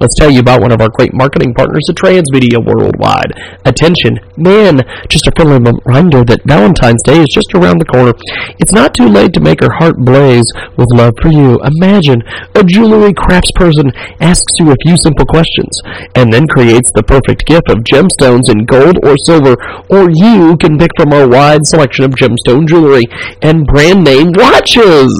Let's tell you about one of our great marketing partners at Transmedia Worldwide. Attention, men! Just a friendly reminder that Valentine's Day is just around the corner. It's not too late to make her heart blaze with love for you. Imagine a jewelry craftsperson asks you a few simple questions and then creates the perfect gift of gemstones in gold or silver, or you can pick from our wide selection of gemstone jewelry and brand name watches,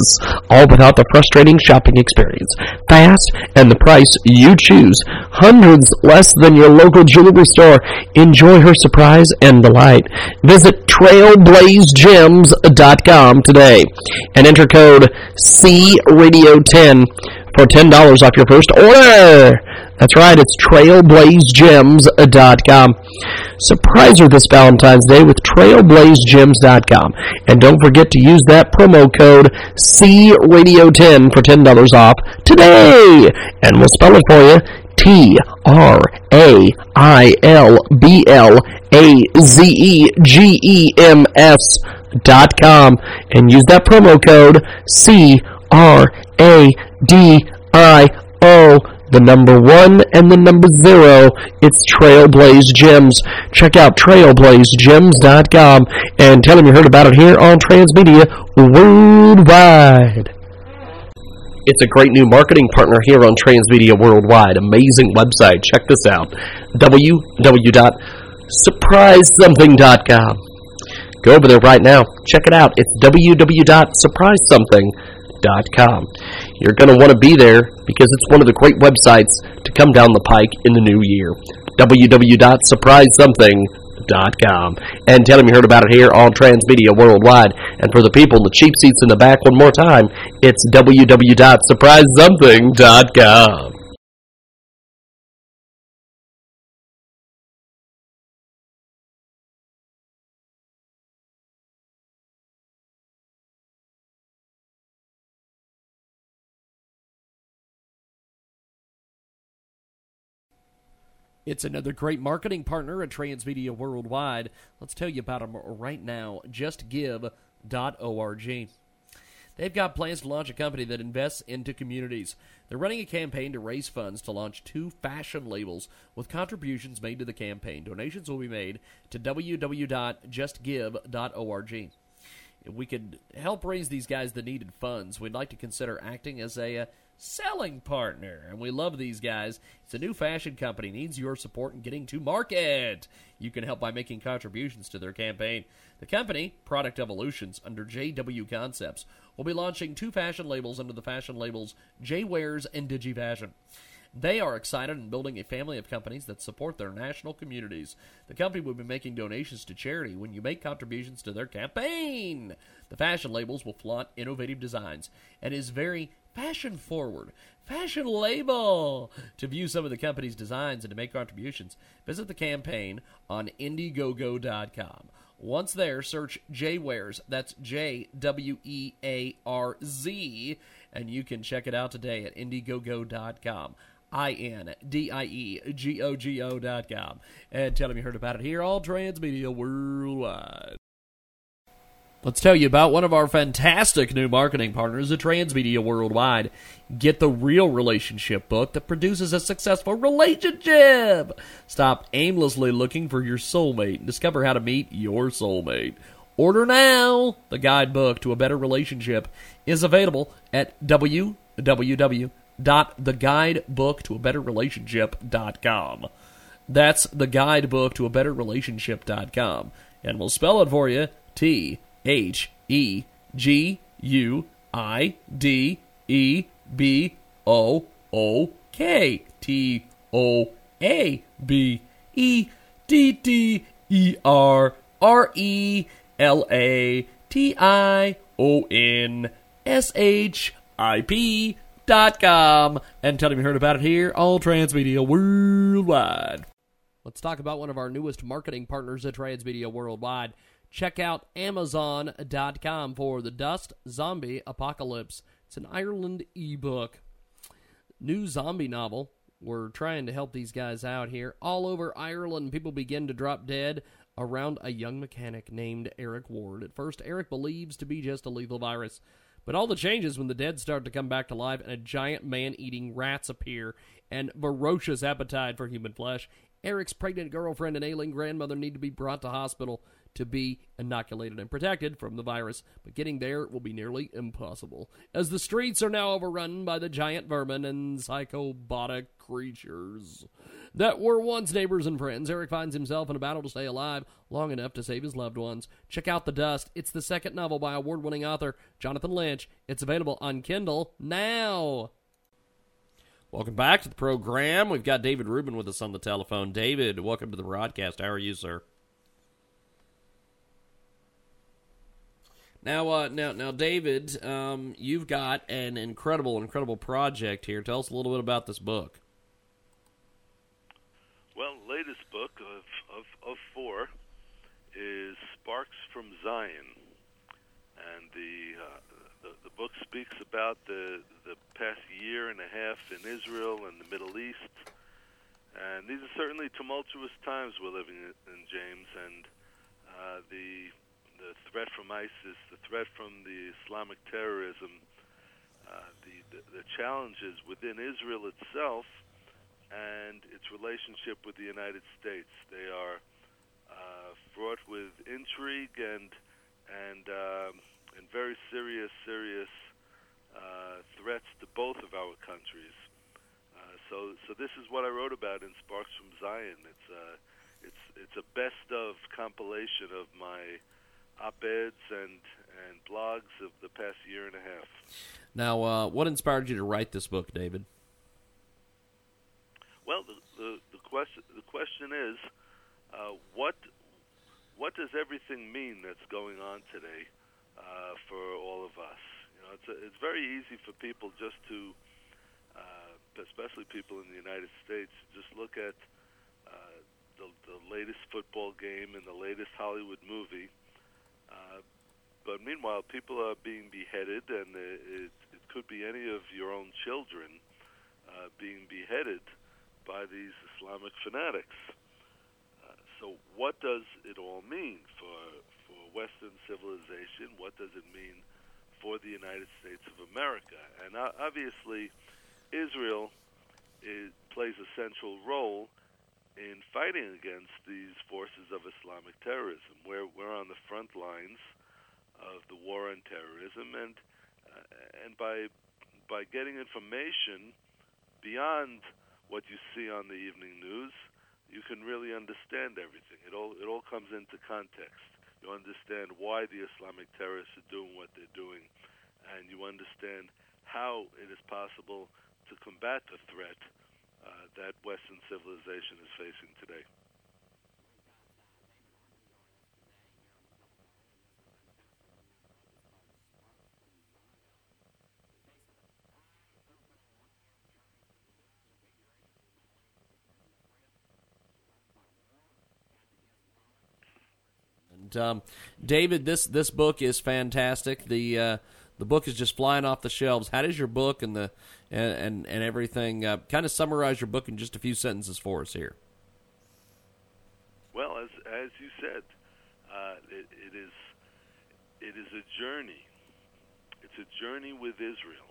all without the frustrating shopping experience. Fast and the price you choose Hundreds less than your local jewelry store. Enjoy her surprise and delight. Visit trailblazegems.com today and enter code CRadio10 for $10 off your first order. That's right, it's trailblazegems.com. Surprise her this Valentine's Day with trailblazegems.com. And don't forget to use that promo code CRadio10 for $10 off today. And we'll spell it for you. T R A I L B L A Z E G E M S dot com and use that promo code C R A D I O the number one and the number zero. It's Trailblaze Gems. Check out trailblazegems.com and tell them you heard about it here on Transmedia Worldwide. It's a great new marketing partner here on Transmedia Worldwide. Amazing website. Check this out. www.surprisesomething.com. Go over there right now. Check it out. It's www.surprisesomething.com. You're going to want to be there because it's one of the great websites to come down the pike in the new year. www.surprisesomething.com com, and tell them you heard about it here on Transmedia Worldwide. And for the people in the cheap seats in the back, one more time, it's www.surprisesomething.com. It's another great marketing partner at Transmedia Worldwide. Let's tell you about them right now. JustGive.org. They've got plans to launch a company that invests into communities. They're running a campaign to raise funds to launch two fashion labels with contributions made to the campaign. Donations will be made to www.justgive.org. If we could help raise these guys the needed funds, we'd like to consider acting as a uh, selling partner. And we love these guys. It's a new fashion company, needs your support in getting to market. You can help by making contributions to their campaign. The company, Product Evolutions, under JW Concepts, will be launching two fashion labels under the fashion labels J Wearz and DigiFashion. They are excited in building a family of companies that support their national communities. The company will be making donations to charity when you make contributions to their campaign. The fashion labels will flaunt innovative designs and is very fashion forward, fashion label. To view some of the company's designs and to make contributions, visit the campaign on Indiegogo.com. Once there, search JWearz. That's J W E A R Z, and you can check it out today at Indiegogo.com. I N D I E G O G O dot com. And tell them you heard about it here, all Transmedia Worldwide. Let's tell you about one of our fantastic new marketing partners at Transmedia Worldwide. Get the real relationship book that produces a successful relationship. Stop aimlessly looking for your soulmate and discover how to meet your soulmate. Order now. The guidebook to a better relationship is available at www.theguidebooktoabetterrelationship.com. That's the guidebook to a better relationship.com. And we'll spell it for you T H E G U I D E B O O K T O A B E D D E R R E L A T I O N S H I P dot com and tell him you heard about it here on Transmedia Worldwide. Let's talk about one of our newest marketing partners at Transmedia Worldwide. Check out Amazon.com for The Dust Zombie Apocalypse. It's an Ireland ebook. New zombie novel. We're trying to help these guys out here. All over Ireland, people begin to drop dead around a young mechanic named Eric Ward. At first, Eric believes to be just a lethal virus. But all the changes when the dead start to come back to life and a giant man eating rats appear and ferocious appetite for human flesh. Eric's pregnant girlfriend and ailing grandmother need to be brought to hospital to be inoculated and protected from the virus, but getting there will be nearly impossible, as the streets are now overrun by the giant vermin and psychobotic creatures that were once neighbors and friends. Eric finds himself in a battle to stay alive long enough to save his loved ones. Check out The Dust. It's the second novel by award winning author Jonathan Lynch. It's available on Kindle now. Welcome back to the program. We've got David Rubin with us on the telephone. David, welcome to the broadcast. How are you, sir? Now, uh, now, now, David, um, you've got an incredible, incredible project here. Tell us a little bit about this book. Well, latest book of, of, of four is Sparks from Zion, and the, uh, the the book speaks about the the past year and a half in Israel and the Middle East, and these are certainly tumultuous times we're living in, James, and uh, the the threat from ISIS, the threat from the Islamic terrorism, uh, the, the, the challenges within Israel itself, and its relationship with the United States. They are uh, fraught with intrigue and and um, and very serious, serious uh, threats to both of our countries. Uh, so, so this is what I wrote about in Sparks from Zion. It's a, it's it's a best of compilation of my op-eds and and blogs of the past year and a half. Now, uh, what inspired you to write this book, David? Well, the the, the question the question is, uh, what what does everything mean that's going on today uh, for all of us? You know, it's a, it's very easy for people just to, uh, especially people in the United States, just look at uh, the the latest football game and the latest Hollywood movie uh, but meanwhile, people are being beheaded, and it, it could be any of your own children uh, being beheaded by these Islamic fanatics. Uh, so, what does it all mean for for Western civilization? What does it mean for the United States of America? And uh, obviously, Israel is, plays a central role in fighting against these forces of Islamic terrorism. We're we're on the front lines of the war on terrorism, and uh, and by by getting information beyond what you see on the evening news, you can really understand everything. It all it all comes into context. You understand why the Islamic terrorists are doing what they're doing, and you understand how it is possible to combat the threat uh, that Western civilization is facing today. And um, David, this this book is fantastic. The uh, the book is just flying off the shelves. How does your book and the and and, and everything uh, kind of summarize your book in just a few sentences for us here? Well, as as you said, uh, it, it is it is a journey. It's a journey with Israel.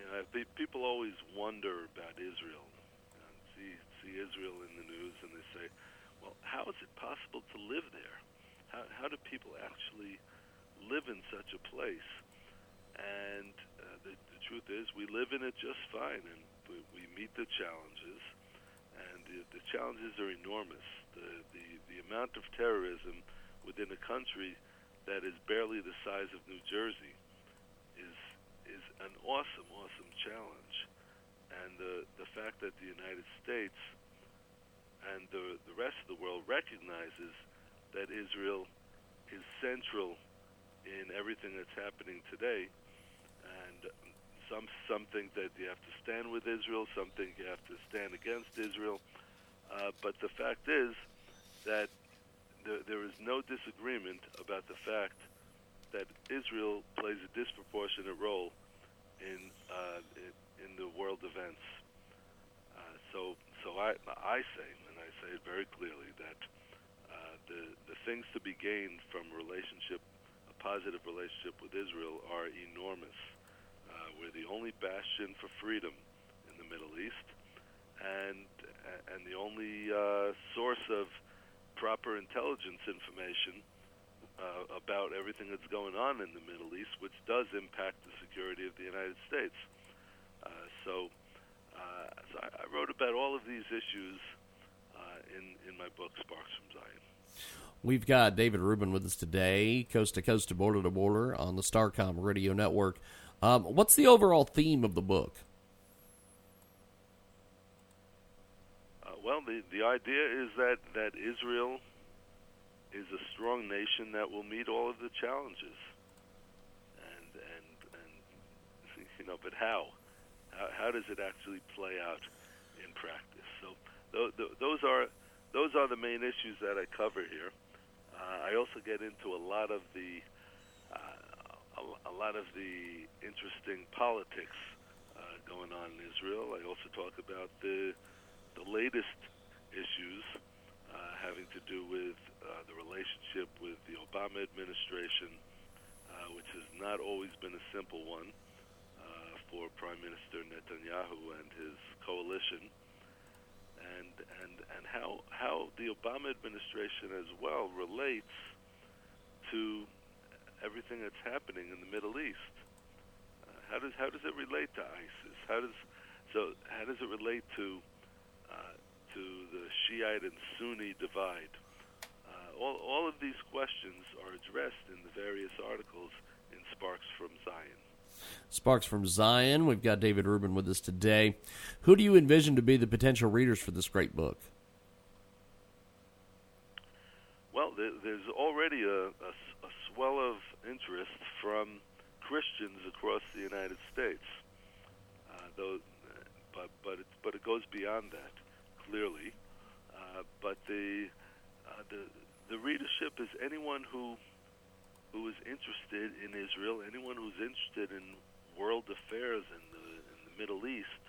You know, people always wonder about Israel. See see Israel in the news, and they say, "Well, how is it possible to live there? How how do people actually live in such a place?" And uh, the, the truth is, we live in it just fine, and we, we meet the challenges, and the, the challenges are enormous. The, the the amount of terrorism within a country that is barely the size of New Jersey is is an awesome, awesome challenge, and the the fact that the United States and the the rest of the world recognizes that Israel is central in everything that's happening today, and some some think that you have to stand with Israel, some think you have to stand against Israel. Uh, but the fact is that there, there is no disagreement about the fact that Israel plays a disproportionate role in uh, in, the world events. Uh, so so I I say, and I say it very clearly that uh, the the things to be gained from relationship, positive relationship with Israel, are enormous. Uh, we're the only bastion for freedom in the Middle East, and and the only uh, source of proper intelligence information uh, about everything that's going on in the Middle East, which does impact the security of the United States. Uh, so, uh, so I, I wrote about all of these issues uh, in in my book, Sparks from Zion. We've got David Rubin with us today, coast to coast to border to border on the Starcom Radio Network. Um, what's the overall theme of the book? Uh, well, the the idea is that that Israel is a strong nation that will meet all of the challenges, and and and you know, but how? How, how does it actually play out in practice? So th- th- those are those are the main issues that I cover here. Uh, I also get into a lot of the uh, a, a lot of the interesting politics uh, going on in Israel. I also talk about the the latest issues uh, having to do with the relationship with the Obama administration, which has not always been a simple one for Prime Minister Netanyahu and his coalition, and and and how how the Obama administration as well relates to everything that's happening in the Middle East. Uh, how does how does it relate to ISIS? How does so how does it relate to uh, to the Shiite and Sunni divide? Uh, all all of these questions are addressed in the various articles in Sparks from Zion. Sparks from Zion. We've got David Rubin with us today. Who do you envision to be the potential readers for this great book? Well, there's already a, a, a swell of interest from Christians across the United States. Uh, though, but but it, but it goes beyond that clearly. Uh, but the uh, the the readership is anyone who who is interested in Israel, anyone who's interested in world affairs in the in the Middle East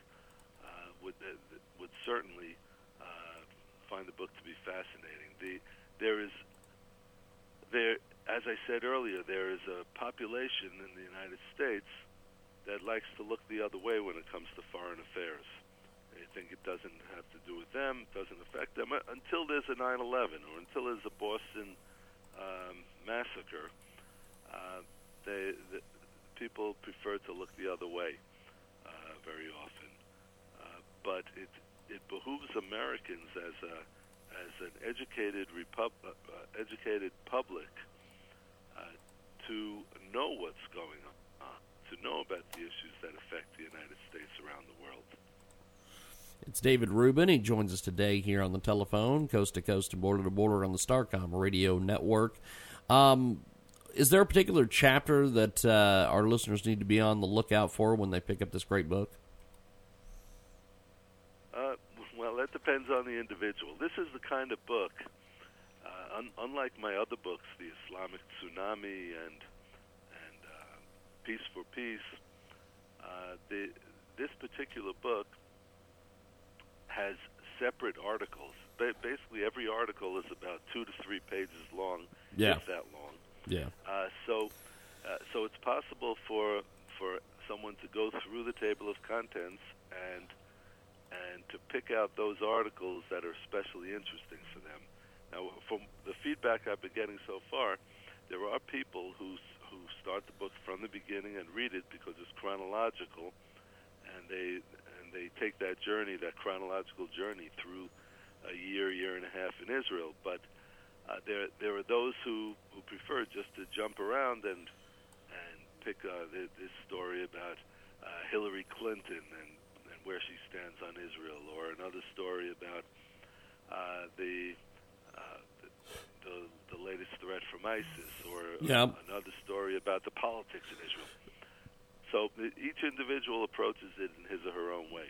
uh, would uh, would certainly uh, find the book to be fascinating. The there is there as I said earlier, there is a population in the United States that likes to look the other way when it comes to foreign affairs. They think it doesn't have to do with them, doesn't affect them uh, until there's a 9/11 or until there's a Boston um, massacre. Uh, they, the, people prefer to look the other way uh, very often, uh, but it it behooves Americans as a as an educated repub- uh, uh, educated public uh, to know what's going on, to know about the issues that affect the United States around the world. It's David Rubin. He joins us today here on the telephone, coast to coast and border to border on the Starcom Radio Network. Um, is there a particular chapter that uh, our listeners need to be on the lookout for when they pick up this great book? Uh, well, that depends on the individual. This is the kind of book, uh, un- unlike my other books, the Islamic Tsunami and and uh, Peace for Peace. Uh, the, this particular book has separate articles. Ba- basically, every article is about two to three pages long, Yeah. if that long. Yeah. Uh, so, uh, so it's possible for for someone to go through the table of contents and and to pick out those articles that are especially interesting for them. Now, from the feedback I've been getting so far, there are people who who start the book from the beginning and read it because it's chronological, and they and they take that journey, that chronological journey through a year, year and a half in Israel. But uh, there there are those who, who prefer just to jump around and and pick uh, th- this story about uh, Hillary Clinton and, and where she stands on Israel, or another story about uh, the, uh, the the the latest threat from ISIS, or Yeah. another story about the politics in Israel. so each individual approaches it in his or her own way.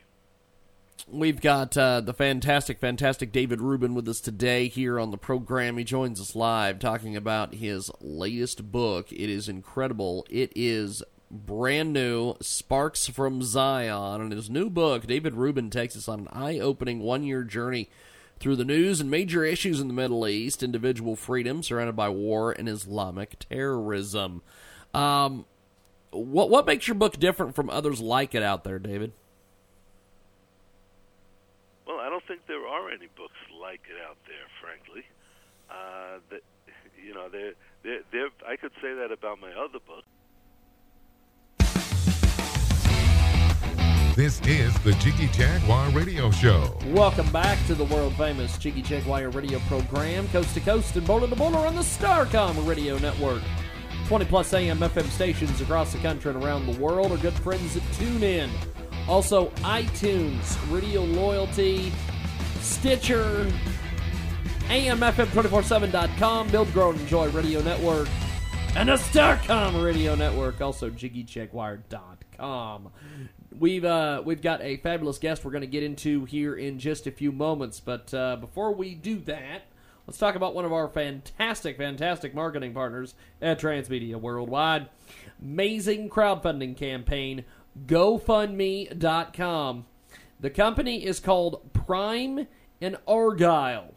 We've got uh, the fantastic, fantastic David Rubin with us today here on the program. He joins us live talking about his latest book. It is incredible. It is brand new, Sparks from Zion. And his new book, David Rubin takes us on an eye opening one year journey through the news and major issues in the Middle East, individual freedom surrounded by war and Islamic terrorism. Um, what what makes your book different from others like it out there, David? Well, I don't think there are any books like it out there, frankly. Uh, that you know, they they they I could say that about my other book. This is the Jiggy Jaguar Radio Show. Welcome back to the world famous Jiggy Jaguar radio program, coast to coast and border to border on the Starcom radio network. 20 plus AM FM stations across the country and around the world. Our good friends that tune in. Also, iTunes, Radio Loyalty, Stitcher, AMFM247.com, Build, Grow, and Enjoy Radio Network, and the Starcom Radio Network. Also, JiggyJaguar.com. We've uh, we've got a fabulous guest we're going to get into here in just a few moments, but uh, before we do that, let's talk about one of our fantastic, fantastic marketing partners at Transmedia Worldwide. Amazing crowdfunding campaign, GoFundMe.com. The company is called Prime and Argyle.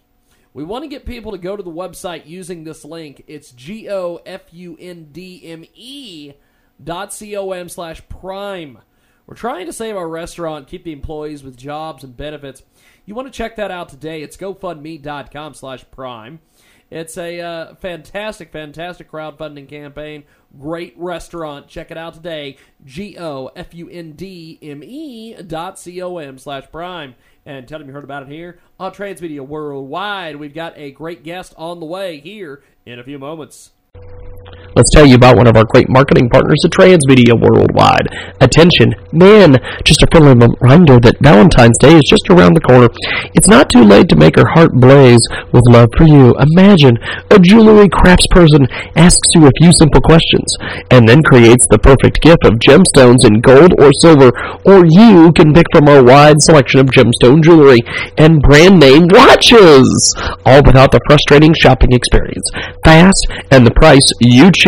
We want to get people to go to the website using this link. It's G O F U N D M E dot C O M slash prime. We're trying to save our restaurant, keep the employees with jobs and benefits. You want to check that out today. It's GoFundMe.com slash prime. It's a uh, fantastic, fantastic crowdfunding campaign. Great restaurant. Check it out today. G O F U N D M E dot C O M slash prime. And tell them you heard about it here on Transmedia Worldwide. We've got a great guest on the way here in a few moments. Let's tell you about one of our great marketing partners at Transmedia Worldwide. Attention, man, just a friendly reminder that Valentine's Day is just around the corner. It's not too late to make her heart blaze with love for you. Imagine a jewelry craftsperson asks you a few simple questions and then creates the perfect gift of gemstones in gold or silver, or you can pick from our wide selection of gemstone jewelry and brand name watches, all without the frustrating shopping experience. Fast and the price you choose,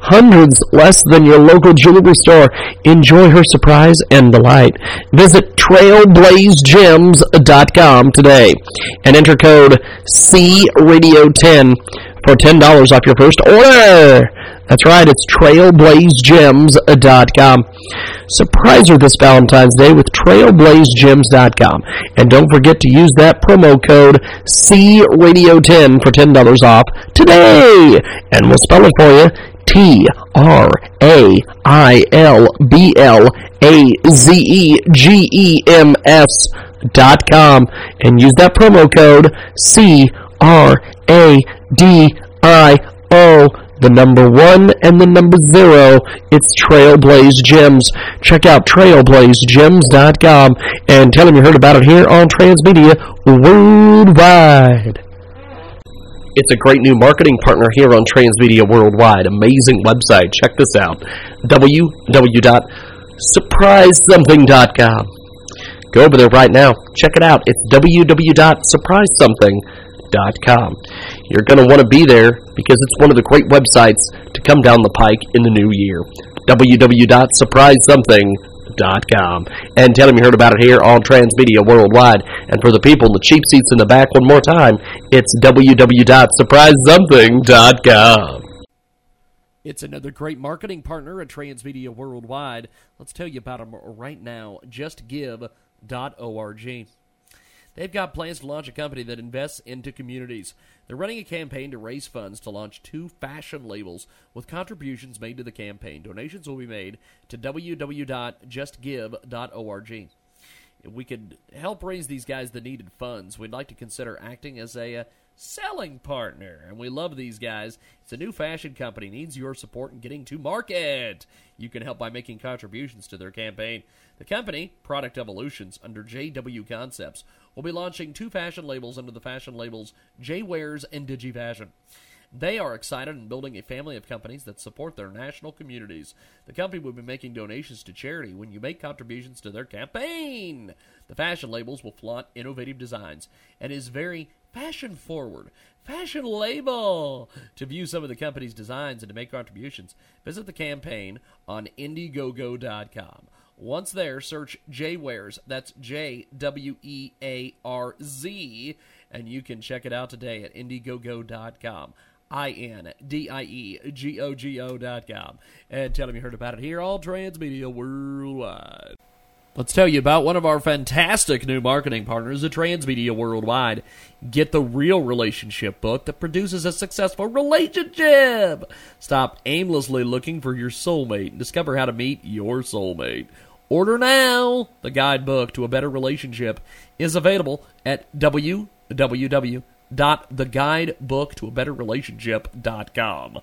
hundreds less than your local jewelry store. Enjoy her surprise and delight. Visit trailblazegems.com today and enter code CRadio10 for $10 off your first order. That's right, it's trailblazegems.com. Surprise her this Valentine's Day with trailblazegems.com. And don't forget to use that promo code CRadio10 for $10 off today. And we'll spell it for you. T R A I L B L A Z E G E M S dot com and use that promo code C R A D I O the number one and the number zero. It's Trailblaze Gems. Check out trailblazegems.com and tell them you heard about it here on Transmedia Worldwide. It's a great new marketing partner here on Transmedia Worldwide. Amazing website. Check this out. www.surprisesomething.com. Go over there right now. Check it out. It's www.surprisesomething.com. You're going to want to be there because it's one of the great websites to come down the pike in the new year. www.surprisesomething.com. And tell them you heard about it here on Transmedia Worldwide. And for the people in the cheap seats in the back, one more time, it's www.surprisesomething.com. It's another great marketing partner at Transmedia Worldwide. Let's tell you about them right now. JustGive.org. They've got plans to launch a company that invests into communities. They're running a campaign to raise funds to launch two fashion labels with contributions made to the campaign. Donations will be made to www.justgive.org. If we could help raise these guys the needed funds, we'd like to consider acting as a uh, selling partner. And we love these guys. It's a new fashion company, needs your support in getting to market. You can help by making contributions to their campaign. The company, Product Evolutions, under JW Concepts, will be launching two fashion labels under the fashion labels J Wearz and DigiFashion. They are excited in building a family of companies that support their national communities. The company will be making donations to charity when you make contributions to their campaign. The fashion labels will flaunt innovative designs and is very fashion forward. Fashion label. To view some of the company's designs and to make contributions, visit the campaign on Indiegogo.com. Once there, search J Wearz. That's J W E A R Z, and you can check it out today at Indiegogo.com. I N D I E G O G O dot com. And tell them you heard about it here, all transmedia worldwide. Let's tell you about one of our fantastic new marketing partners, at Transmedia Worldwide. Get the real relationship book that produces a successful relationship. Stop aimlessly looking for your soulmate and discover how to meet your soulmate. Order now. The guidebook to a better relationship is available at www.theguidebooktoabetterrelationship.com.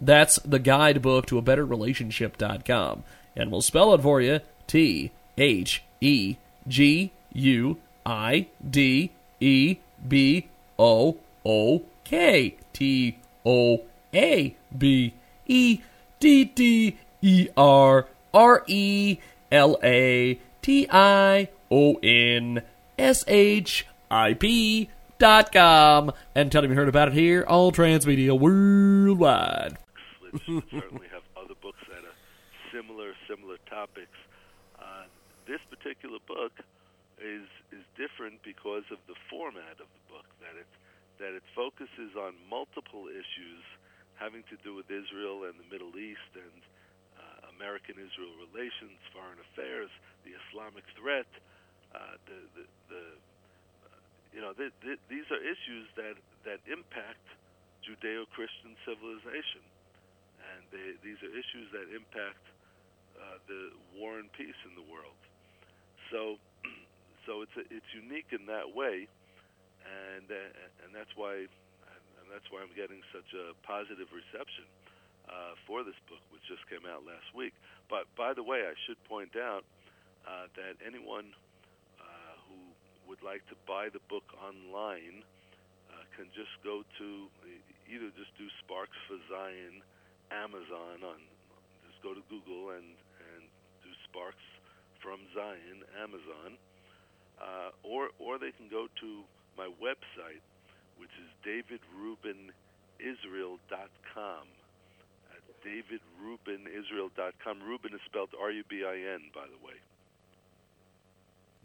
That's the guidebook to a better relationship.com. And we'll spell it for you T H E G U I D E B O O K T O A B E D D E R R E L A T I O N S H I P dot com and tell them you heard about it here all transmedia worldwide certainly have other books that are similar similar topics. This particular book is is different because of the format of the book that it that it focuses on multiple issues having to do with Israel and the Middle East and uh, American-Israel relations, foreign affairs, the Islamic threat, uh, the the, the uh, you know th- th- these are issues that that impact Judeo-Christian civilization, and they, these are issues that impact uh, the war and peace in the world. So, so it's a, it's unique in that way, and uh, and that's why and that's why I'm getting such a positive reception uh, for this book, which just came out last week. But by the way, I should point out uh, that anyone uh, who would like to buy the book online uh, can just go to either just do Sparks for Zion, Amazon on just go to Google and and do Sparks from Zion, Amazon, uh, or or they can go to my website, which is davidrubinisrael.com. At davidrubinisrael.com. Rubin is spelled R-U-B-I-N, by the way.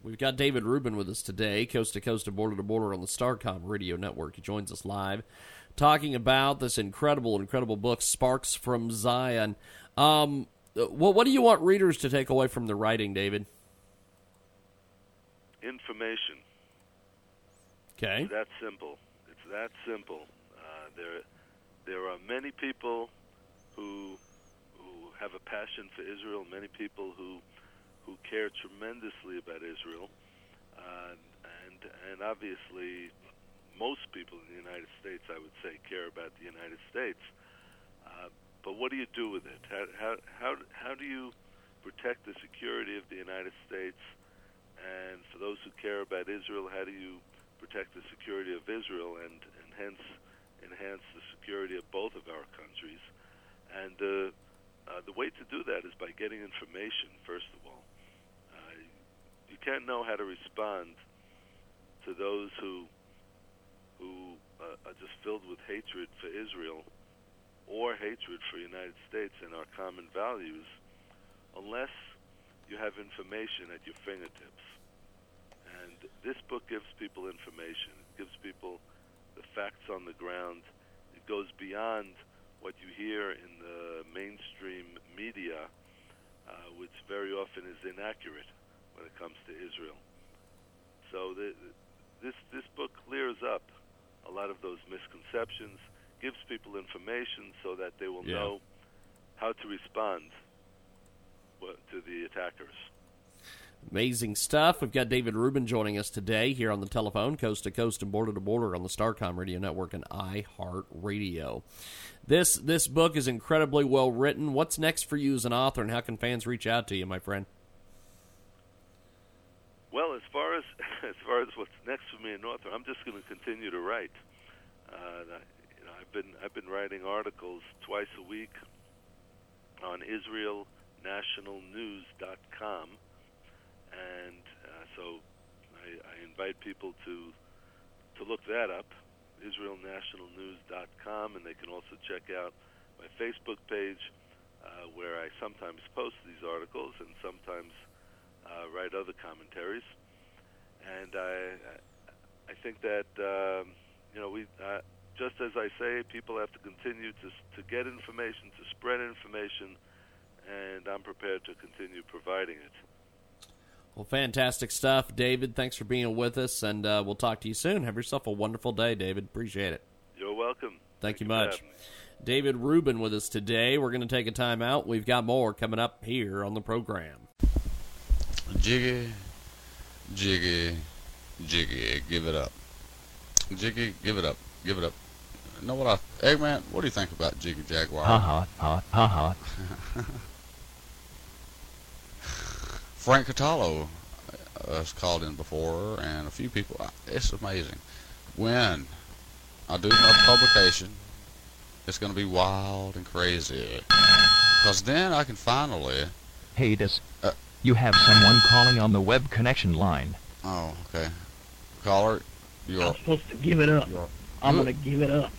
We've got David Rubin with us today, coast to coast and border to border on the Starcom radio network. He joins us live, talking about this incredible, incredible book, Sparks from Zion. Um, what, what do you want readers to take away from the writing, David? Information. Okay. It's that simple. It's that simple. Uh, there, there are many people who who have a passion for Israel. Many people who who care tremendously about Israel, uh, and and obviously, most people in the United States, I would say, care about the United States. Uh, but what do you do with it? How how how how do you protect the security of the United States? And for those who care about Israel, how do you protect the security of Israel and, and hence enhance the security of both of our countries? And uh, uh, the way to do that is by getting information, first of all. Uh, you can't know how to respond to those who who uh, are just filled with hatred for Israel or hatred for the United States and our common values unless you have information at your fingertips. And this book gives people information. It gives people the facts on the ground. It goes beyond what you hear in the mainstream media, uh, which very often is inaccurate when it comes to Israel. So the, this this book clears up a lot of those misconceptions, gives people information so that they will Yeah. know how to respond to the attackers. Amazing stuff. We've got David Rubin joining us today here on the telephone, coast to coast and border to border on the Starcom Radio Network and iHeart Radio. This this book is incredibly well written. What's next for you as an author, and how can fans reach out to you, my friend? Well, as far as as far as what's next for me as an author, I'm just going to continue to write. Uh, I- you know, I've been I've been writing articles twice a week on IsraelNationalNews.com, and uh, so I, I invite people to to look that up, IsraelNationalNews.com, and they can also check out my Facebook page, uh, where I sometimes post these articles and sometimes uh, write other commentaries. And I I think that um, you know we. Uh, just as I say, people have to continue to to get information, to spread information, and I'm prepared to continue providing it. Well, fantastic stuff, David. Thanks for being with us, and uh, we'll talk to you soon. Have yourself a wonderful day, David. Appreciate it. You're welcome. Thank, Thank you much. David Rubin with us today. We're going to take a time out. We've got more coming up here on the program. Jiggy, jiggy, jiggy, give it up. Jiggy, give it up, give it up. You know what I, Eggman, what do you think about Jiggy Jaguar? Ha ha ha ha ha. Frank Cataldo uh, has called in before, and a few people. uh, It's amazing. When I do my publication, it's going to be wild and crazy. Because then I can finally. Hey, this. Uh, you have someone calling on the web connection line. Oh, okay. Caller, you're. I'm supposed to give it up. I'm gonna give it up.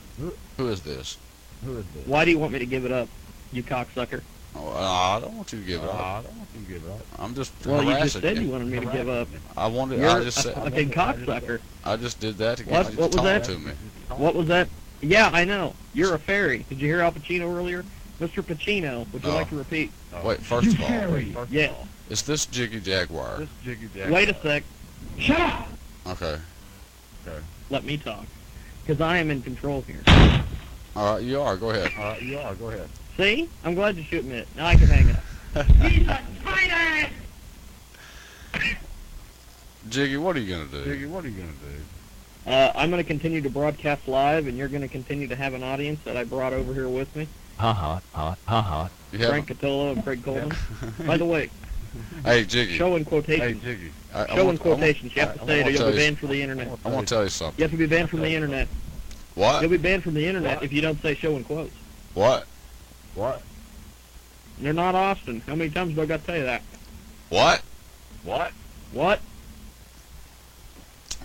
Who is this? Who is this? Why do you want me to give it up, you cocksucker? Oh, I don't want you to give it up. I don't want you to give it up. I'm just Well, you just said you wanted me to give up. I wanted. You're I just a said. fucking cocksucker. I just did that to get What? you What to was talk that? to me. What was that? Yeah, I know. You're a fairy. Did you hear Al Pacino earlier? Mr. Pacino, would you Oh. like to repeat? Oh. Wait, first of all, Yeah. is this Jiggy Jaguar? This jiggy. Wait a sec. Shut up! Okay. Okay. Let me talk. Because I am in control here. All right, you are. Go ahead. All right, you are. Go ahead. See? I'm glad you shoot me it. Now I can hang up. He's a traitor! Jiggy, what are you gonna do? Jiggy, what are you gonna do? Uh, I'm going to continue to broadcast live, and you're going to continue to have an audience that I brought over here with me. Ha ha ha ha ha. Frank haven't. And Craig Coleman. By the way, Hey, Jiggy. show in quotations. Jiggy. I, I Show want, quotations. You have to say it or you'll to be banned from the internet. I want to tell you something. You have to be banned from the internet. What? You'll be banned from the internet if you don't say show in quotes. What? What? They're not Austin. How many times do I got to tell you that? What? What? What?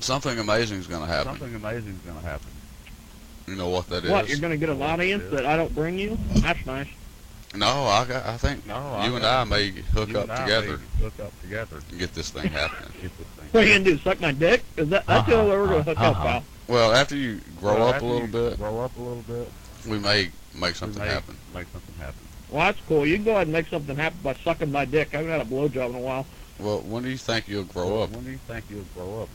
Something amazing is gonna happen. Something amazing is going to happen. You know what that is? What? You're going to get an audience that I don't bring you? That's nice. No, I, I think No, I you and I may hook You up and I together may Hook up together. and get this thing happening. Get this thing. What are you going to do? Suck my dick? Is that, that's the only way we're going to hook up, uh-huh. pal. Well, after you grow Well, up a little bit, Grow up a little bit. we may make we something may happen. Make something happen. Well, that's cool. You can go ahead and make something happen by sucking my dick. I haven't had a blowjob in a while. Well, when do you think you'll grow up? When do you think you'll grow up?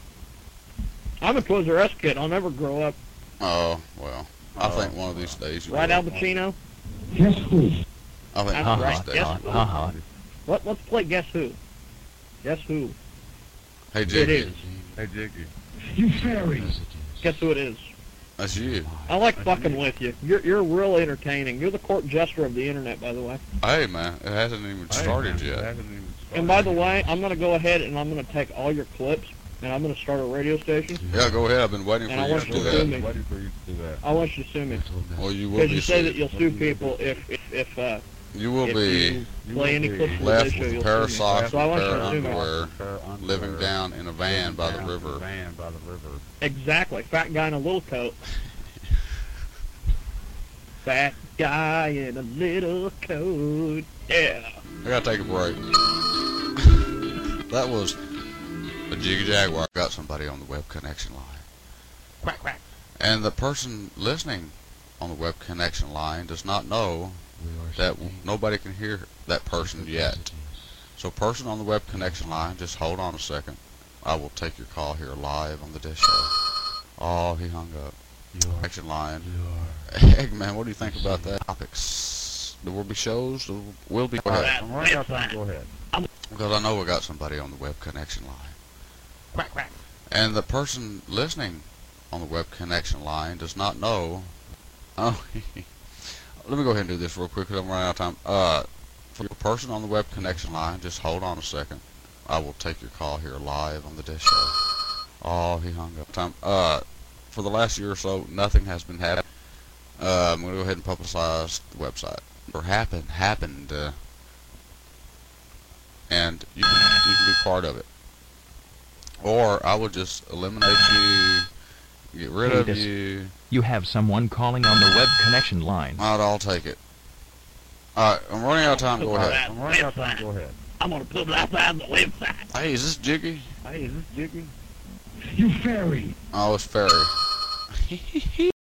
I'm a Toys R Us kid. I'll never grow up. Oh, well, I Oh, think one of these days You'll Right, will. Al Pacino? I think That's one of right. these days. Yes. Ha ha. Let, let's play Guess Who. Guess Who? Hey, It Jiggy, is. Hey, Jiggy. You fairy. Guess who it is? that's you. I like fucking with you. You're you're real entertaining. You're the court jester of the internet, by the way. Hey, man, it hasn't even Hey, started man, it yet. hasn't even And by the way, I'm gonna go ahead and I'm gonna take all your clips and I'm gonna start a radio station. Yeah, go ahead. I've been waiting And for I you want to do to that. Waiting for you to do that. I want you to sue me Well, you will because be you say that you'll sue people if if if uh, You will if be you play any will clips left with a pair of socks So I and a pair of to underwear, living down in a van by the down in a river. Van by the river. Exactly. Fat guy in a little coat. Fat guy in a little coat. Yeah. I gotta take a break. that was a Jiggy Jaguar. I got somebody on the web connection line. Quack quack. And the person listening on the web connection line does not know that nobody can hear that person yet. So, person on the web connection line, just hold on a second. I will take your call here live on the dish show. Oh, he hung up. Connection line. Eggman, what do you think about that? Topics. There will be shows. There will be. Go ahead. I'm right now, time. Go ahead. Because I know we got somebody on the web connection line. Quack quack. And the person listening on the web connection line does not know. Oh, let me go ahead and do this real quick because I'm running out of time. Uh, for the person on the web connection line, just hold on a second. I will take your call here live on the dish show. Oh, he hung up. Time. Uh, for the last year or so, nothing has been happening. Uh, I'm going to go ahead and publicize the website. Or happen, happened. Uh, and you can, you can be part of it. Or I will just eliminate you, get rid of you. You have someone calling on the web connection line. Alright, I'll take it. Alright, I'm running out of time. Go ahead. I'm running out of time. Go ahead. I'm gonna publicize the website. Hey, is this Jiggy? Hey, is this Jiggy? You fairy. Oh, it's Ferry.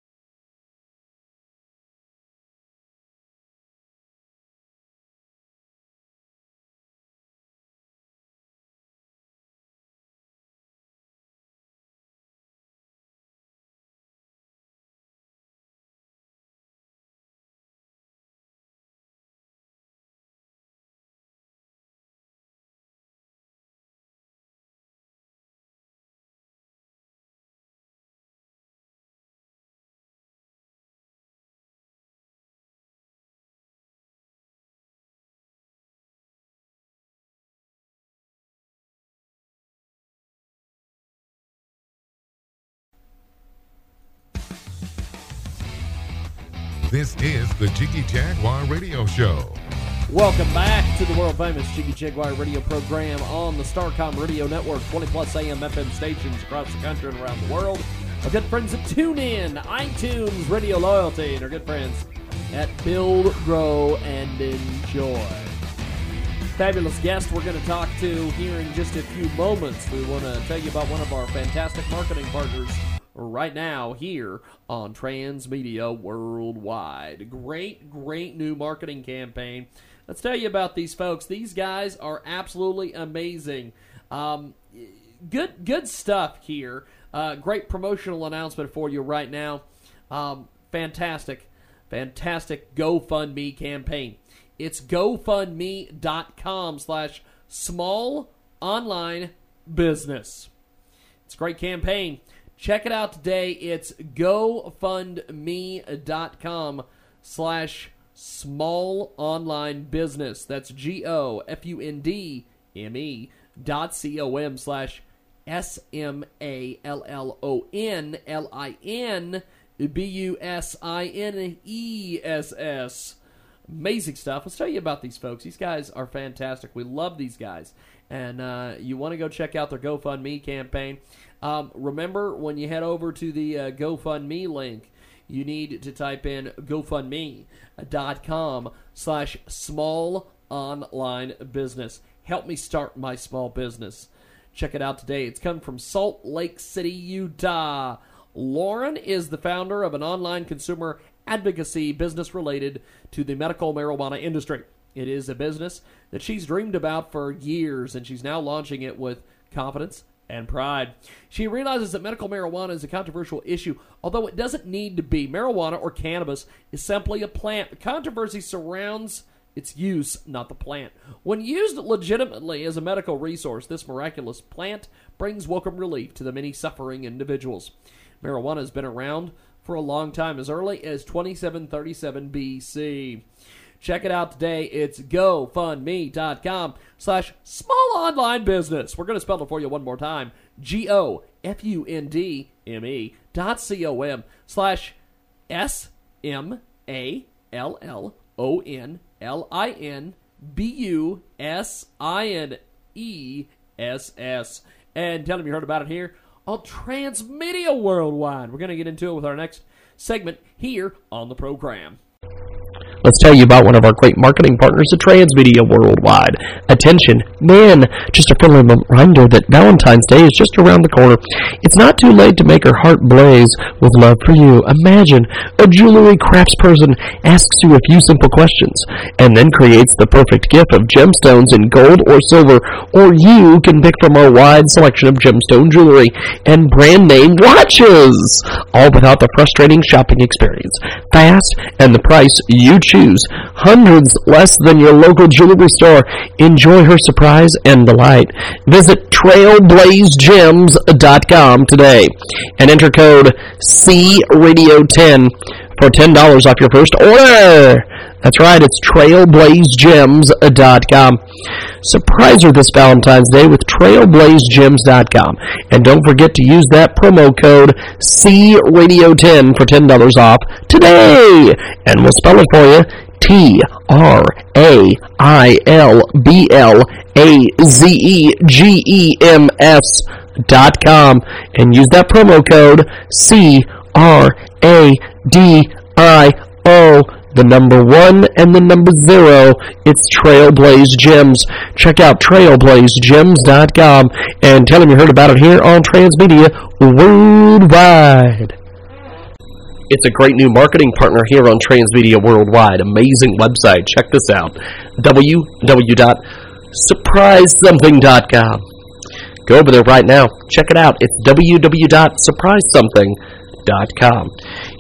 This is the Jiggy Jaguar Radio Show. Welcome back to the world famous Jiggy Jaguar radio program on the Starcom Radio Network, 20 plus AM FM stations across the country and around the world. Our good friends at TuneIn, iTunes, Radio Loyalty, and our good friends at Build, Grow, and Enjoy. Fabulous guest we're going to talk to here in just a few moments. We want to tell you about one of our fantastic marketing partners right now here on Transmedia Worldwide. Great, great new marketing campaign. Let's tell you about these folks. These guys are absolutely amazing. Um, good, good stuff here. Uh, great promotional announcement for you right now. Um, fantastic, fantastic GoFundMe campaign. It's GoFundMe.com slash small online business. It's a great campaign. Check it out today. It's GoFundMe.com slash small online business. That's G O F U N D M E dot C O M slash S M A L L O N L I N B U S I N E S S. Amazing stuff. Let's tell you about these folks. These guys are fantastic. We love these guys. And uh, you want to go check out their GoFundMe campaign. Um, remember, when you head over to the uh, GoFundMe link, you need to type in GoFundMe.com slash small online business. Help me start my small business. Check it out today. It's come from Salt Lake City, Utah. Lauren is the founder of an online consumer advocacy business related to the medical marijuana industry. It is a business that she's dreamed about for years, and she's now launching it with confidence and pride. She realizes that medical marijuana is a controversial issue, although it doesn't need to be. Marijuana or cannabis is simply a plant. The controversy surrounds its use, not the plant. When used legitimately as a medical resource, this miraculous plant brings welcome relief to the many suffering individuals. Marijuana has been around for a long time, as early as 2737 BC. Check it out today. It's gofundme.com slash small online business. We're going to spell it for you one more time. G O F U N D M E dot C O M slash S M A L L O N L I N B U S I N E S S. And tell them you heard about it here on Transmedia Worldwide. We're going to get into it with our next segment here on the program. Let's tell you about one of our great marketing partners at Transmedia Worldwide. Attention, men, just a friendly reminder that Valentine's Day is just around the corner. It's not too late to make her heart blaze with love for you. Imagine a jewelry craftsperson asks you a few simple questions and then creates the perfect gift of gemstones in gold or silver, or you can pick from our wide selection of gemstone jewelry and brand name watches, all without the frustrating shopping experience. Fast and the price you choose. Hundreds less than your local jewelry store. Enjoy her surprise and delight. Visit trailblazegems.com today and enter code CRadio10 for $10 off your first order. That's right, it's trailblazegems.com. Surprise her this Valentine's Day with trailblazegems.com. And don't forget to use that promo code CRadio10 for $10 off today. And we'll spell it for you. T R A I L B L A Z E G E M S dot com and use that promo code C R A D I O the number one and the number zero. It's Trailblaze Gems. Check out trailblazegems.com and tell them you heard about it here on Transmedia Worldwide. It's a great new marketing partner here on Transmedia Worldwide. Amazing website. Check this out. www.surprisesomething.com. Go over there right now. Check it out. It's www.surprisesomething.com.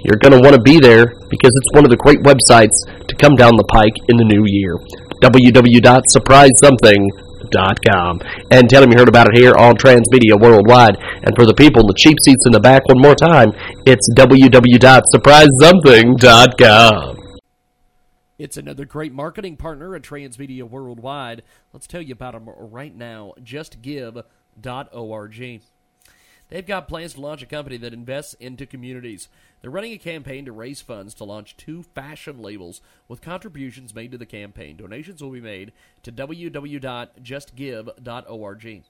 You're going to want to be there because it's one of the great websites to come down the pike in the new year. www.surprisesomething.com. And tell them you heard about it here on Transmedia Worldwide. And for the people in the cheap seats in the back, one more time, it's www.surprisesomething.com. It's another great marketing partner at Transmedia Worldwide. Let's tell you about them right now. JustGive.org. They've got plans to launch a company that invests into communities. They're running a campaign to raise funds to launch two fashion labels with contributions made to the campaign. Donations will be made to www.justgive.org.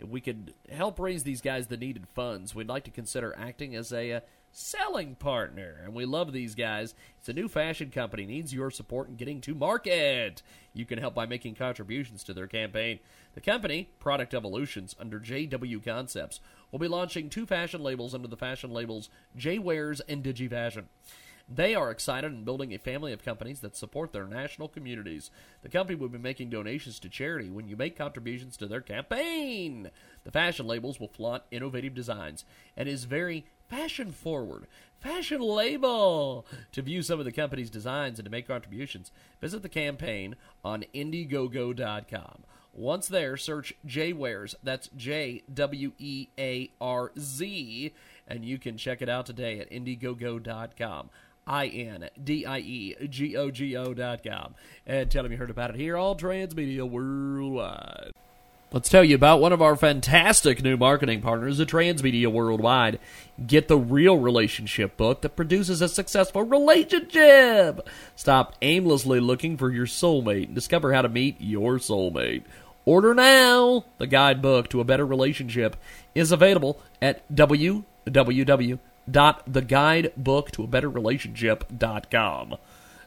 If we could help raise these guys the needed funds, we'd like to consider acting as a uh, selling partner. And we love these guys. It's a new fashion company, needs your support in getting to market. You can help by making contributions to their campaign. The company, Product Evolutions, under JW Concepts, will be launching two fashion labels under the fashion labels J Wearz and DigiFashion. They are excited in building a family of companies that support their national communities. The company will be making donations to charity when you make contributions to their campaign. The fashion labels will flaunt innovative designs and is very fashion forward. Fashion label! To view some of the company's designs and to make contributions, visit the campaign on Indiegogo.com. Once there, search JWearz. That's J W E A R Z. And you can check it out today at Indiegogo.com. I N D I E G O G O dot com. And tell them you heard about it here, all Transmedia Worldwide. Let's tell you about one of our fantastic new marketing partners at Transmedia Worldwide. Get the real relationship book that produces a successful relationship. Stop aimlessly looking for your soulmate and discover how to meet your soulmate. Order now. The guidebook to a better relationship is available at www.theguidebooktoabetterrelationship.com.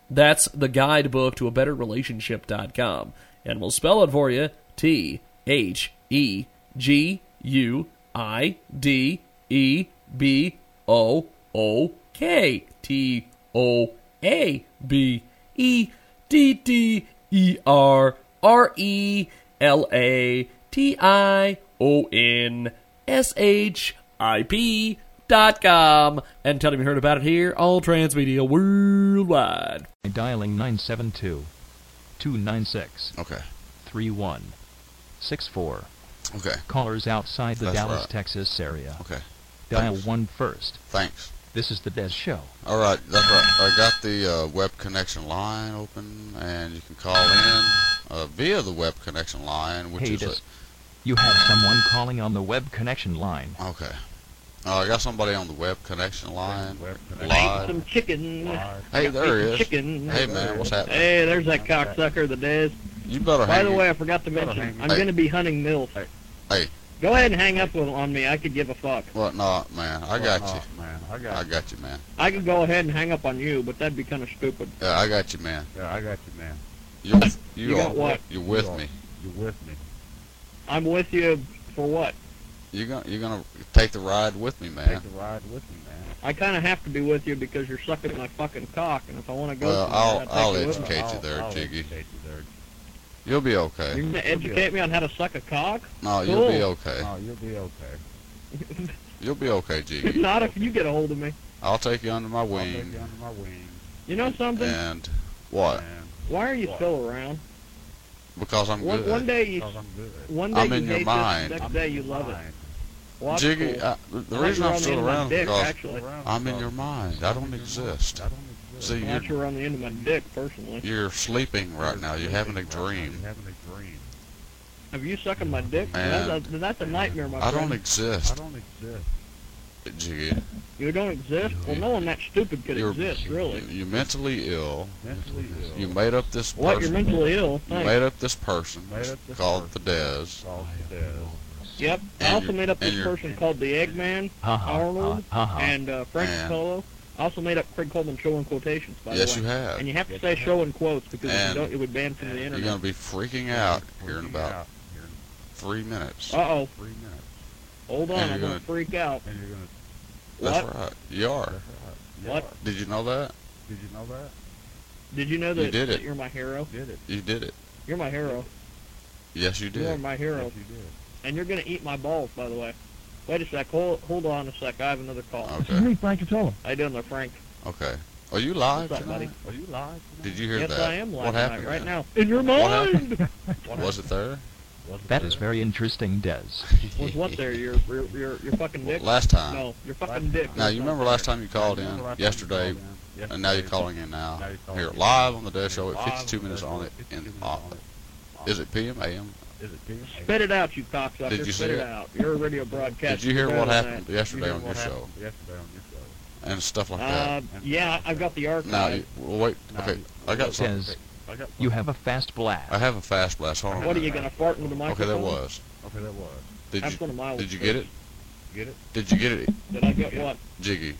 That's the guidebook to a better relationship.com. And we'll spell it for you T H E G U I D E B O O K T O A B E D D E R R E L A T I O N S H I P dot com and tell them you heard about it here all transmedia worldwide Dialing 972 296 Okay. 3164. Okay. Callers outside the That's Dallas, right. Texas area. Okay. Dial Thanks. 1 first. Thanks. This is the Des Show. All right, that's right. I got the uh, web connection line open, and you can call in uh, via the web connection line, which hey, is Des. a, You have someone calling on the web connection line. okay. Uh, I got somebody on the web connection line Ate live. some chicken. Hey, there he is. Chicken. Hey man, what's happening? Hey, there's that cocksucker that is. You better By hang. the your- way, I forgot to mention, I'm Hey. going to be hunting mills. Hey. Go ahead and hang up with, on me. I could give a fuck. What? No, man. I got you. man. I I got you, man. I could go ahead and hang up on you, but that'd be kind of stupid. Yeah, I got you, man. Yeah, I got you, man. You, you, You got are- what? You're with me. You are- me. You with me? I'm with you for what? You're gonna, you're gonna take the ride with me, man. Take the ride with me, man. I kind of have to be with you because you're sucking my fucking cock, and if I want to go Well, somewhere, I'll- I'd take I'll you educate you I'll- there, I'll Jiggy. educate you there. You'll be You're okay. going to educate me on how to suck a cock? No, you'll be okay. Oh, you'll be okay. You'll be okay, Jiggy. Not if you get a hold of me. I'll take you under my I'll take wing. you under my wing. You know something? And what? And Why are you What? still around? Because I'm One, good. one day you, I'm good. one day I'm you in your mind. this, next I'm day you your love it. Well, Jiggy, cool. uh, the I reason I'm still rubbing in my around dick, because actually. I'm in your mind. I don't I'm in your exist. mind. I don't exist. See, I'm you're sure on the end of my dick, personally. you're sleeping right now. You're having a dream. Having a dream. Have you sucking my dick? Man. That's, a, that's a nightmare, my I friend. don't exist, I don't exist. Jiggy. You don't exist? Well, no one that stupid could You're exist, really. You're mentally ill. Mentally ill. You made up this What? You're person. mentally ill? You made up this person Made up this called the Dez. Called the dead. Yep. I also made up this person called the Eggman, Uh-huh, Arnold, uh-huh. and uh, Frank And- Solo. I also made up Craig Coleman show in quotations, by Yes, the you way. have. And you have to say show in quotes because if you don't, it would ban from the internet. You're gonna be freaking out here in about out three minutes. Uh-oh. three minutes. Hold on, And I'm you're going gonna- freak out. And you're gonna. That's What? right. You are. That's right. What? Did you know that? Did you know that? Did you know that, You did that it. you're my hero? Did it? You did it. You're my hero. Yes, you did. You are my hero. Yes, you did. And you're going to eat my balls, by the way. Wait a sec. Hold, hold on a sec. I have another call. Okay. Frank Catella. How you doing there, Frank? Okay. Are you live What's up, tonight? Are you live? Did you hear that? yes, that? I am live What tonight, happened right then? now. In your What mind! happened? Was it there? That is very interesting, Des. Was what there? Your, your, your, your fucking dick? Last time. No, your fucking dick. Now you remember last time you called in last yesterday, and now you're calling in now. Now you're calling Here in. live on the Dead Show at 52 minutes on it. In uh, on it. is it PM AM? Is it PM? Spit it out, you cocksucker. Did you Spit say it it? out. You're a radio broadcaster. Did you hear what happened that. yesterday You on your show Yesterday on your show. and stuff like Uh, that? yeah, I've got the archive. Now, you, well, wait. Now, Okay, I got something. Des, I got you have a fast blast. I have a fast blast. Hold on. what are you gonna fart into the microphone? Okay, microphone? there was. Okay, that was. Did That's you one of my did you get it? Get it? Did you get it, Did I get what? Jiggy?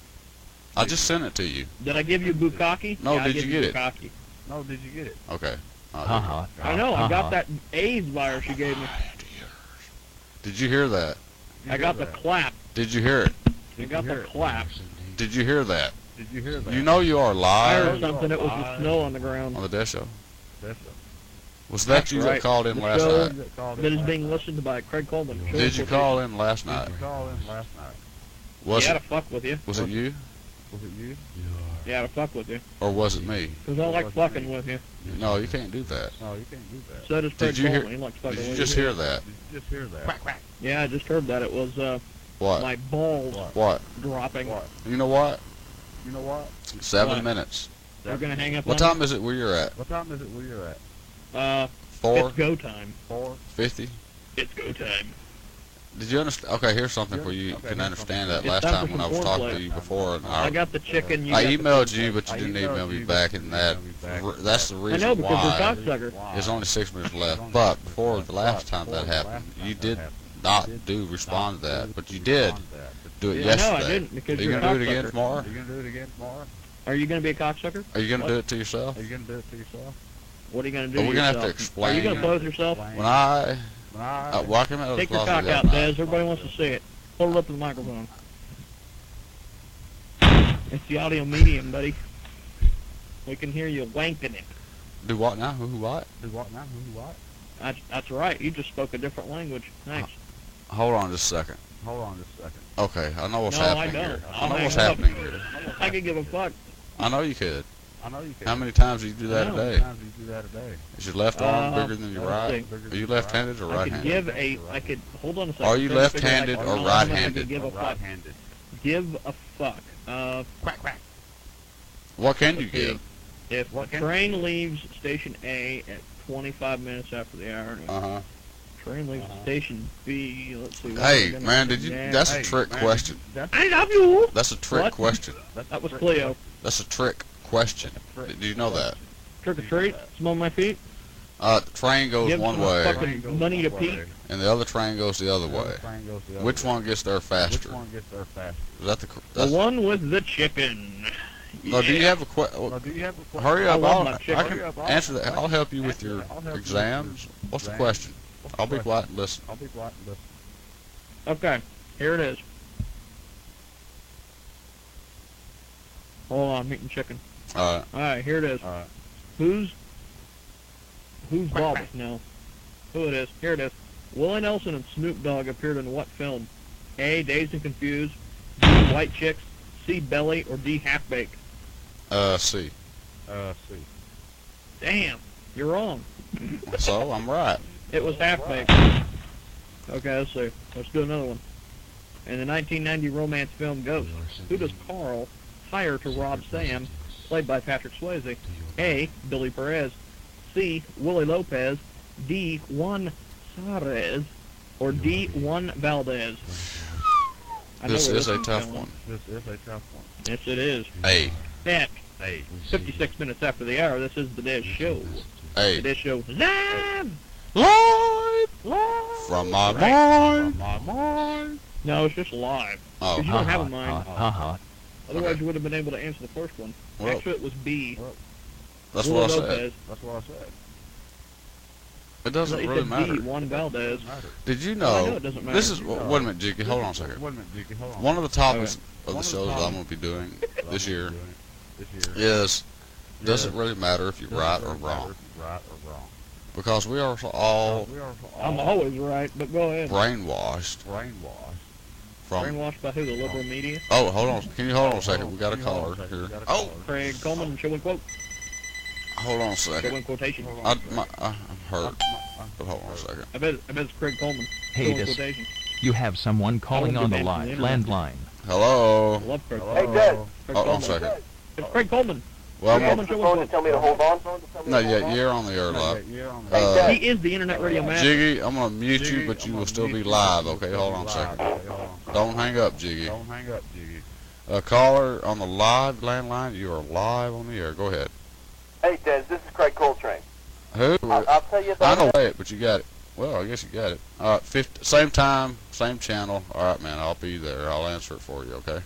I just sent it to you. Did I give you bukkake? No, yeah, did you get it? bukkake. No, did you get it? Okay. Uh, Uh-huh. I know. I got Uh-huh. that AIDS virus you gave me. Did you hear that? You I hear got the clap. Did you hear it? I got the hear clap. Did you hear that? Did you hear that? You know you are I heard live something. It was the snow on the ground. on the Dead Show. Was that That's you right. that called in The last show- night? that called That in is last being night. listened to by Craig Coleman. Show Did you quotation. call in last Did night? you call in last night? Was yeah, it to fuck with you. was it you Was it you? Yeah, to fuck with you. or was it me? Because I like fucking with you. No, you can't do that. No, you can't do that. So does Craig Did you hear? He likes fucking Did you with just you. hear that? Did you just hear that? Quack, quack. Yeah, I just heard that. It was uh, What? my balls What? dropping. What? You know what? You know what? Seven What? minutes. We're gonna hang up. What on time is it where you're at? What time is it where you're at? Uh, Four it's go time. Four? fifty? It's go time. Did you understand? Okay, here's something for you Okay, can understand something. that last time when I was talking to you before. And I I, got the chicken. You I emailed you, but you didn't email me back, and that back that's the reason why I know because you're a why cocksucker. there's only six minutes left. But before the last time that happened, you did not do respond to that, but you did do it I know I yesterday. didn't because Are you you're gonna do it again tomorrow? Are you gonna do it again tomorrow? Are you gonna be a cocksucker? Are you gonna do it to yourself? Are you gonna do it to yourself? What are you gonna do? Are we to gonna have to yourself? Are you explain- gonna close yourself? When I I, uh, well, I out Take your cock out. Des. Everybody wants to see it. Hold it up to the microphone. It's the audio medium, buddy. We can hear you wanking it. Do what now? Who what? do what now? Who what? That's, that's right. You just spoke a different language. Thanks. Hold on just a second. Hold on just a second. Okay, I know what's No, I happening don't. here. I know what's up. happening here. I could give a fuck. I know you could. I know you can. How many times do you do that I a know. day? times do you do that a day? Is your left arm Uh, bigger than your right? see. Are you left-handed or I could right-handed? give a. I could hold on a second. Are you Trying to figure out left-handed or long I could right-handed? Give a fuck. Right-handed. Give a fuck. Uh, quack quack. What can you Let's give? If What the train leaves station A at 25 minutes after the hour, Uh huh. train leaves station B, let's see. Hey, man, did you? next. That's Hey, a trick man, question. That's, I love you. That's a trick What? question. that's That was trick Cleo. That's a trick question. Did you know that? Trick or treat. Smell my feet. Uh, the train goes Give one way, fucking money to Pete. and the other train goes the other way. train goes the other Which one gets there faster? Which one gets there faster? Is that the? cor- The That's, one with the chicken. no, do you have a question? Now, do you have a question? Hurry I up! I'll, my I chicken. can Hurry up, I'll- answer that. I'll help you with your. I'll help you with exams. What's the exams. question? What's the I'll be question? quiet and listen. I'll be quiet and listen. Okay, here it is. Hold on, I'm eating chicken. Uh, All right, here it is. All right. Who's who's Bulbous now? Who it is? Here it is. Willie Nelson and Snoop Dogg appeared in what film? A. Dazed and Confused. B. White Chicks. C. Belly. Or D. Half Baked. uh, see. Uh, see. Damn, you're wrong. So I'm right. It was Half Baked. Okay, let's see. Let's do another one. In the 1990 romance film Ghost, who does Carl hire to rob Sam played by Patrick Swayze? A. Billy Perez. C. Willie Lopez. D. Juan Suarez. Or D. Juan Valdez. This where is a tough going. one. This is a tough one. Yes, it is. A. Heck, Hey. 56 minutes after the hour, this is the Dish Show. The A. Dish Show live! Live Live! from my Right. mind. My mind. No, it's just live. Oh, Because you don't have a Ha mind. ha ha. Otherwise, Okay. you would have been able to answer the first one. Well, Actually, it was B. that's Willie what I said. Lopez. That's what I said. It doesn't You really matter. D. Juan Valdez. Did you I know? know it doesn't matter. This is. Wait a minute, Jiggy. Hold on a second. Wait a minute, Jiggy. Hold on. One of the topics of One the of the shows that I'm going to be doing this year be This year. is doesn't really matter if you're right or wrong Right or wrong. because we are all I'm always right, but go ahead. brainwashed brainwashed. From. Brainwashed by who? The liberal media? Oh, hold on. Can you hold on a second? We got a Can you hold caller on a second? here. Got a Oh. Craig Coleman, show and quote. hold on a second. and quotation. Hold on I, a my, I, I'm hurt. I- I- But hold on a second. I bet, I bet it's Craig Coleman. Hey, this- quotation. You have someone calling on the be back live from the internet. landline. Hello. Craig Hello? Coleman. Hey, Dad. Craig Hold on a second. It's Craig Coleman. Well, Craig I'm Coleman, on, show phone to and tell me to hold on. no, yeah, you're on the air Yeah, live. yeah, Uh, He is the internet radio master. Jiggy, I'm gonna mute you, Jiggy, but I'm you will still be live. Okay, hold on a second. Okay, on. Don't hang up, Jiggy. Don't hang up, Jiggy. A caller on the live landline. You are live on the air. Go ahead. Hey, Des, this is Craig Coltrane. Who? I'll, I'll tell you something. I about know it, but you got it. Well, I guess you got it. All right, 50, same time, same channel. All right, man, I'll be there. I'll answer it for you, okay?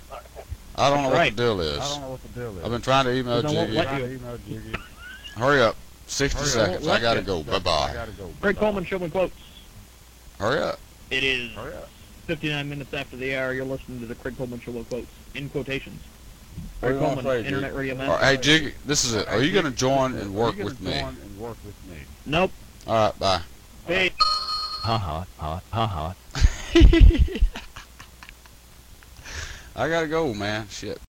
I don't know what Right. the deal I is. don't know what the deal is. I've been trying to email Because Jiggy. trying to email Jiggy. Hurry up. 60 Hurry up. seconds. I gotta go. Bye I bye. gotta go. Craig Coleman, show and quotes. Hurry up. It is Hurry up. 59 minutes after the hour. You're listening to the Craig Coleman show and quotes in quotations. What Craig Coleman, say, internet Jiggy? radio master. right, hey, Jiggy, this is it. Are you gonna join and work with me? join and work with me? Nope. All right, bye. Hey. Ha ha ha ha ha. I gotta go, man. Shit.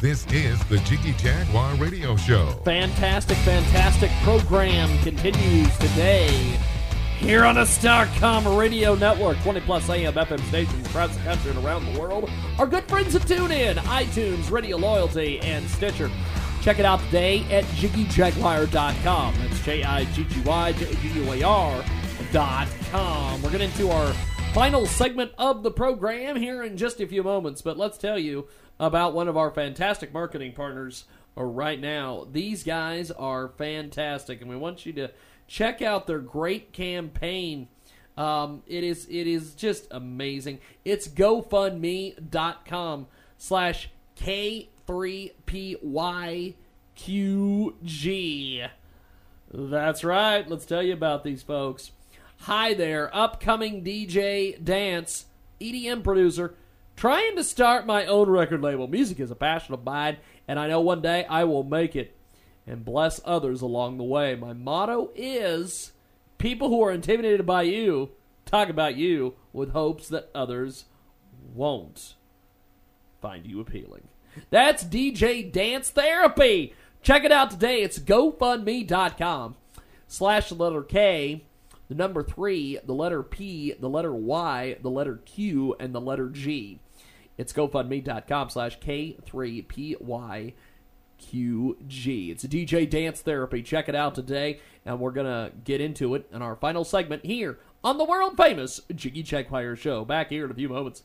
This is the Jiggy Jaguar Radio Show. Fantastic, fantastic program continues today here on the Starcom Radio Network. 20 plus AM FM stations across the country and around the world. Our good friends at TuneIn, iTunes, Radio Loyalty, and Stitcher. Check it out today at JiggyJaguar.com. That's J I G G Y J G U A R dot com. We're getting into our final segment of the program here in just a few moments, but let's tell you about one of our fantastic marketing partners right now. These guys are fantastic, and we want you to check out their great campaign. Um, it is it is just amazing. It's GoFundMe.com slash K3PYQG. That's right. Let's tell you about these folks. Hi there, upcoming DJ dance EDM producer, trying to start my own record label. Music is a passion of mine, and I know one day I will make it and bless others along the way. My motto is people who are intimidated by you talk about you with hopes that others won't find you appealing. That's DJ Dance Therapy. Check it out today. It's GoFundMe.com slash letter K, the number three, the letter P, the letter Y, the letter Q, and the letter G. It's GoFundMe.com slash K3PYQG. It's a DJ Dance Therapy. Check it out today, and we're going to get into it in our final segment here on the world famous Jiggy Jaguar Show. Back here in a few moments.